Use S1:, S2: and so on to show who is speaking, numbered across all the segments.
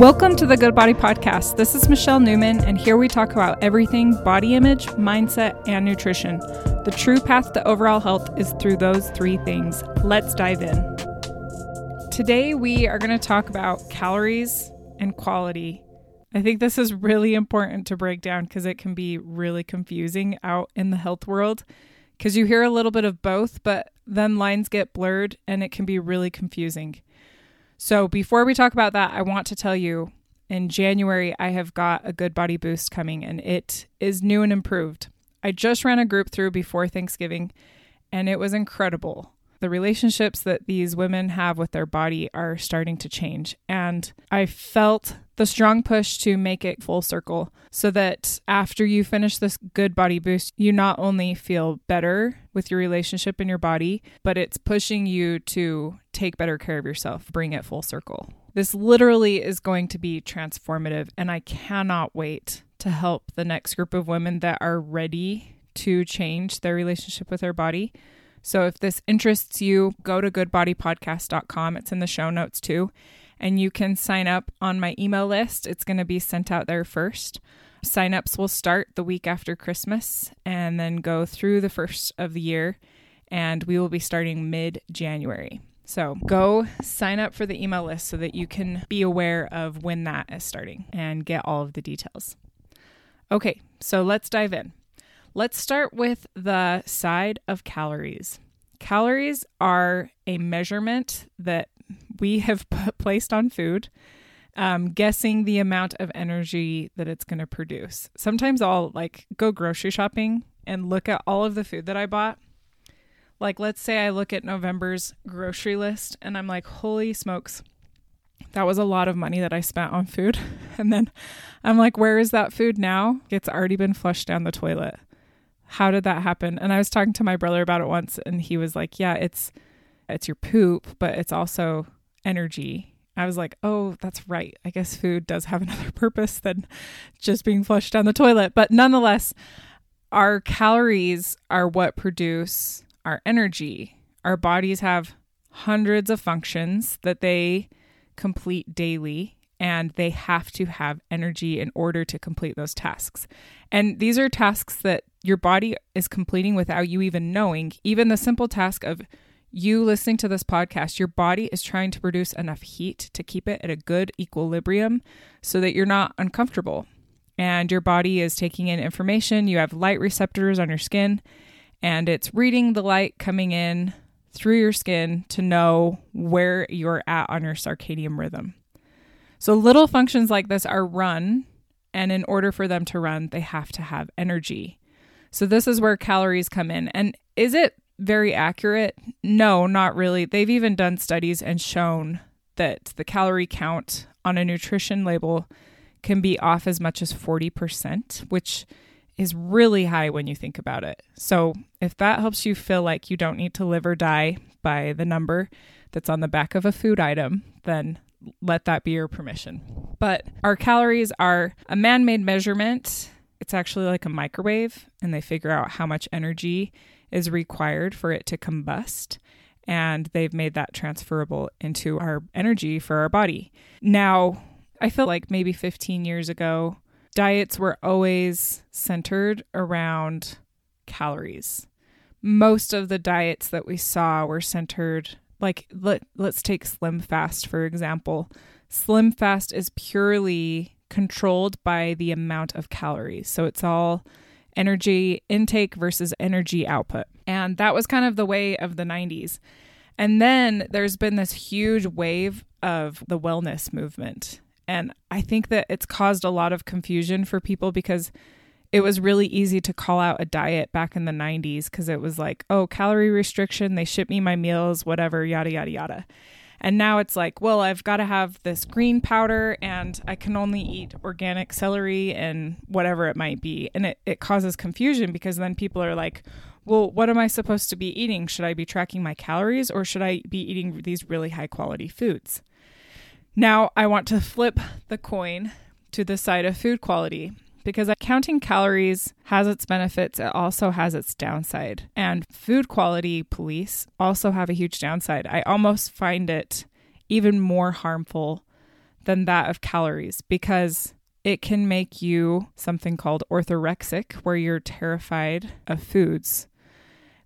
S1: Welcome to the Good Body Podcast. This is Michelle Newman, and here we talk about everything body image, mindset, and nutrition. The true path to overall health is through those three things. Let's dive in. Today, we are going to talk about calories and quality. I think this is really important to break down because it can be really confusing out in the health world because you hear a little bit of both, but then lines get blurred and it can be really confusing. So, before we talk about that, I want to tell you in January, I have got a good body boost coming and it is new and improved. I just ran a group through before Thanksgiving and it was incredible. The relationships that these women have with their body are starting to change. And I felt the strong push to make it full circle so that after you finish this good body boost, you not only feel better with your relationship in your body, but it's pushing you to take better care of yourself, bring it full circle. This literally is going to be transformative, and I cannot wait to help the next group of women that are ready to change their relationship with their body. So if this interests you, go to goodbodypodcast.com. It's in the show notes too and you can sign up on my email list. It's going to be sent out there first. Signups will start the week after Christmas and then go through the first of the year, and we will be starting mid January. So go sign up for the email list so that you can be aware of when that is starting and get all of the details. Okay, so let's dive in. Let's start with the side of calories. Calories are a measurement that we have put, placed on food, um, guessing the amount of energy that it's going to produce. Sometimes I'll like go grocery shopping and look at all of the food that I bought. Like, let's say I look at November's grocery list and I'm like, holy smokes, that was a lot of money that I spent on food. And then I'm like, where is that food now? It's already been flushed down the toilet. How did that happen? And I was talking to my brother about it once and he was like, yeah, it's it's your poop, but it's also energy. I was like, oh, that's right. I guess food does have another purpose than just being flushed down the toilet. But nonetheless, our calories are what produce our energy. Our bodies have hundreds of functions that they complete daily, and they have to have energy in order to complete those tasks. And these are tasks that your body is completing without you even knowing. Even the simple task of you listening to this podcast, your body is trying to produce enough heat to keep it at a good equilibrium so that you're not uncomfortable. And your body is taking in information. You have light receptors on your skin, and it's reading the light coming in through your skin to know where you're at on your circadian rhythm. So, little functions like this are run, and in order for them to run, they have to have energy. So, this is where calories come in. And is it very accurate? No, not really. They've even done studies and shown that the calorie count on a nutrition label can be off as much as 40%, which is really high when you think about it. So, if that helps you feel like you don't need to live or die by the number that's on the back of a food item, then let that be your permission. But our calories are a man made measurement. It's actually like a microwave, and they figure out how much energy is required for it to combust. And they've made that transferable into our energy for our body. Now, I feel like maybe 15 years ago, diets were always centered around calories. Most of the diets that we saw were centered, like, let, let's take Slim Fast, for example. Slim Fast is purely controlled by the amount of calories. So it's all energy intake versus energy output. And that was kind of the way of the 90s. And then there's been this huge wave of the wellness movement. And I think that it's caused a lot of confusion for people because it was really easy to call out a diet back in the 90s because it was like, oh, calorie restriction, they ship me my meals, whatever, yada, yada, yada. And now it's like, well, I've got to have this green powder and I can only eat organic celery and whatever it might be. And it, it causes confusion because then people are like, well, what am I supposed to be eating? Should I be tracking my calories or should I be eating these really high quality foods? Now, I want to flip the coin to the side of food quality because counting calories has its benefits, it also has its downside. And food quality police also have a huge downside. I almost find it even more harmful than that of calories because it can make you something called orthorexic, where you're terrified of foods.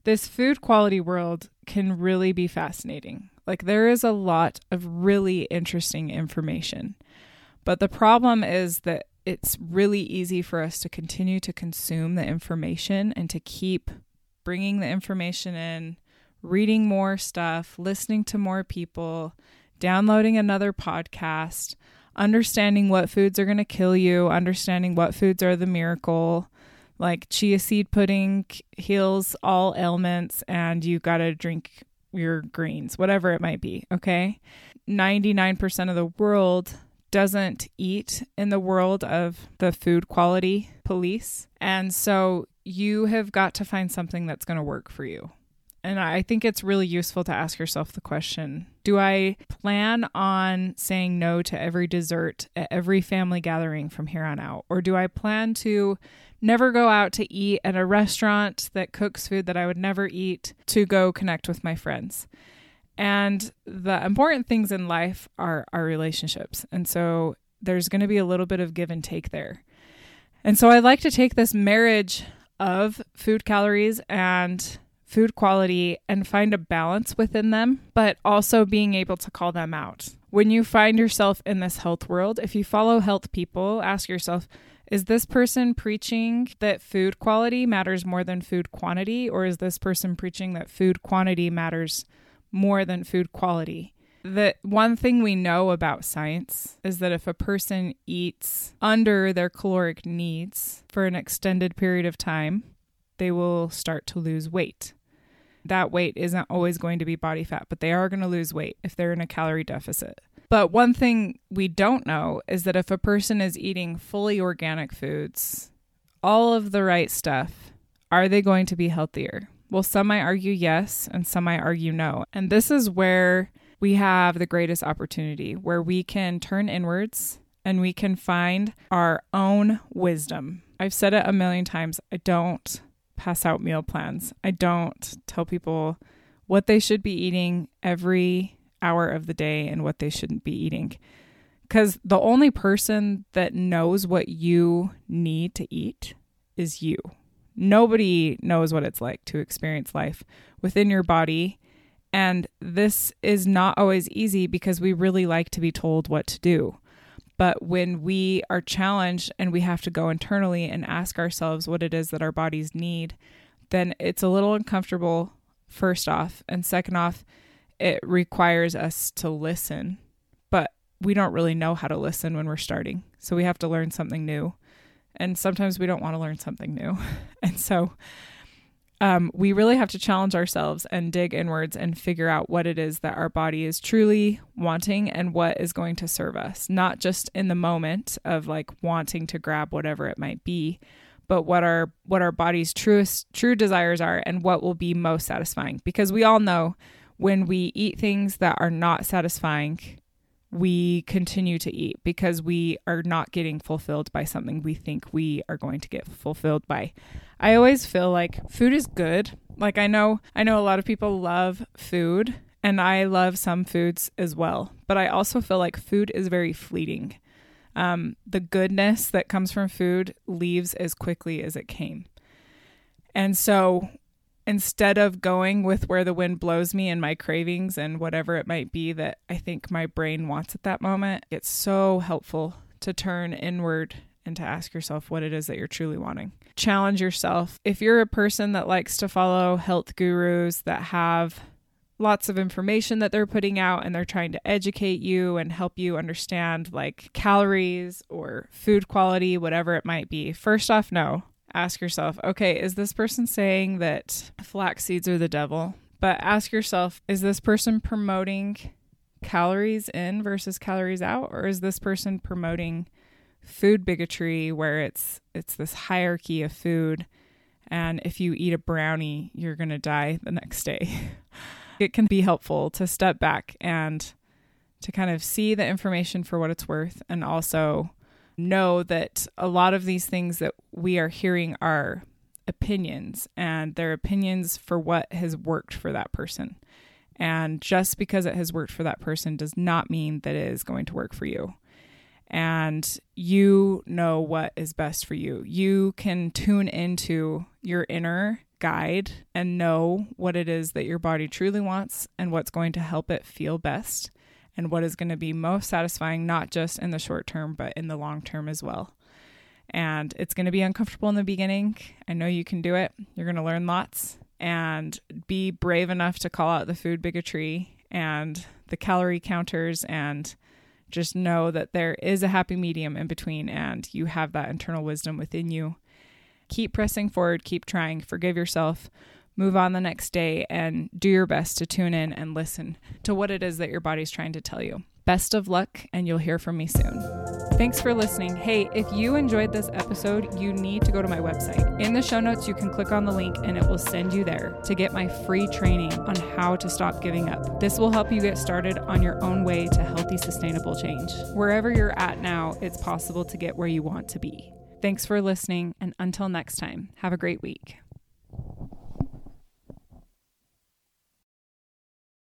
S1: This food quality world can really be fascinating. Like, there is a lot of really interesting information. But the problem is that it's really easy for us to continue to consume the information and to keep bringing the information in, reading more stuff, listening to more people, downloading another podcast, understanding what foods are going to kill you, understanding what foods are the miracle. Like chia seed pudding heals all ailments, and you got to drink your greens, whatever it might be. Okay. 99% of the world doesn't eat in the world of the food quality police. And so you have got to find something that's going to work for you. And I think it's really useful to ask yourself the question Do I plan on saying no to every dessert at every family gathering from here on out? Or do I plan to never go out to eat at a restaurant that cooks food that I would never eat to go connect with my friends? And the important things in life are our relationships. And so there's going to be a little bit of give and take there. And so I like to take this marriage of food calories and food quality and find a balance within them, but also being able to call them out. When you find yourself in this health world, if you follow health people, ask yourself, is this person preaching that food quality matters more than food quantity, or is this person preaching that food quantity matters more than food quality. The one thing we know about science is that if a person eats under their caloric needs for an extended period of time, they will start to lose weight. That weight isn't always going to be body fat, but they are going to lose weight if they're in a calorie deficit. But one thing we don't know is that if a person is eating fully organic foods, all of the right stuff, are they going to be healthier? Well, some might argue yes, and some might argue no. And this is where we have the greatest opportunity, where we can turn inwards and we can find our own wisdom. I've said it a million times. I don't pass out meal plans, I don't tell people what they should be eating every hour of the day and what they shouldn't be eating. Because the only person that knows what you need to eat is you. Nobody knows what it's like to experience life within your body. And this is not always easy because we really like to be told what to do. But when we are challenged and we have to go internally and ask ourselves what it is that our bodies need, then it's a little uncomfortable, first off. And second off, it requires us to listen. But we don't really know how to listen when we're starting. So we have to learn something new and sometimes we don't want to learn something new. and so um, we really have to challenge ourselves and dig inwards and figure out what it is that our body is truly wanting and what is going to serve us, not just in the moment of like wanting to grab whatever it might be, but what our what our body's truest true desires are and what will be most satisfying. Because we all know when we eat things that are not satisfying, we continue to eat because we are not getting fulfilled by something we think we are going to get fulfilled by. I always feel like food is good. Like I know I know a lot of people love food and I love some foods as well, but I also feel like food is very fleeting. Um, the goodness that comes from food leaves as quickly as it came. And so instead of going with where the wind blows me and my cravings and whatever it might be that I think my brain wants at that moment, it's so helpful to turn inward and to ask yourself what it is that you're truly wanting. Challenge yourself. If you're a person that likes to follow health gurus that have lots of information that they're putting out and they're trying to educate you and help you understand like calories or food quality, whatever it might be, first off, no ask yourself, okay, is this person saying that flax seeds are the devil? But ask yourself, is this person promoting calories in versus calories out or is this person promoting food bigotry where it's it's this hierarchy of food and if you eat a brownie, you're going to die the next day. it can be helpful to step back and to kind of see the information for what it's worth and also know that a lot of these things that we are hearing are opinions and they're opinions for what has worked for that person. And just because it has worked for that person does not mean that it is going to work for you. and you know what is best for you. You can tune into your inner guide and know what it is that your body truly wants and what's going to help it feel best and what is going to be most satisfying, not just in the short term, but in the long term as well. And it's going to be uncomfortable in the beginning. I know you can do it. You're going to learn lots and be brave enough to call out the food bigotry and the calorie counters and just know that there is a happy medium in between and you have that internal wisdom within you. Keep pressing forward, keep trying, forgive yourself, move on the next day, and do your best to tune in and listen to what it is that your body's trying to tell you. Best of luck, and you'll hear from me soon. Thanks for listening. Hey, if you enjoyed this episode, you need to go to my website. In the show notes, you can click on the link and it will send you there to get my free training on how to stop giving up. This will help you get started on your own way to healthy, sustainable change. Wherever you're at now, it's possible to get where you want to be. Thanks for listening, and until next time, have a great week.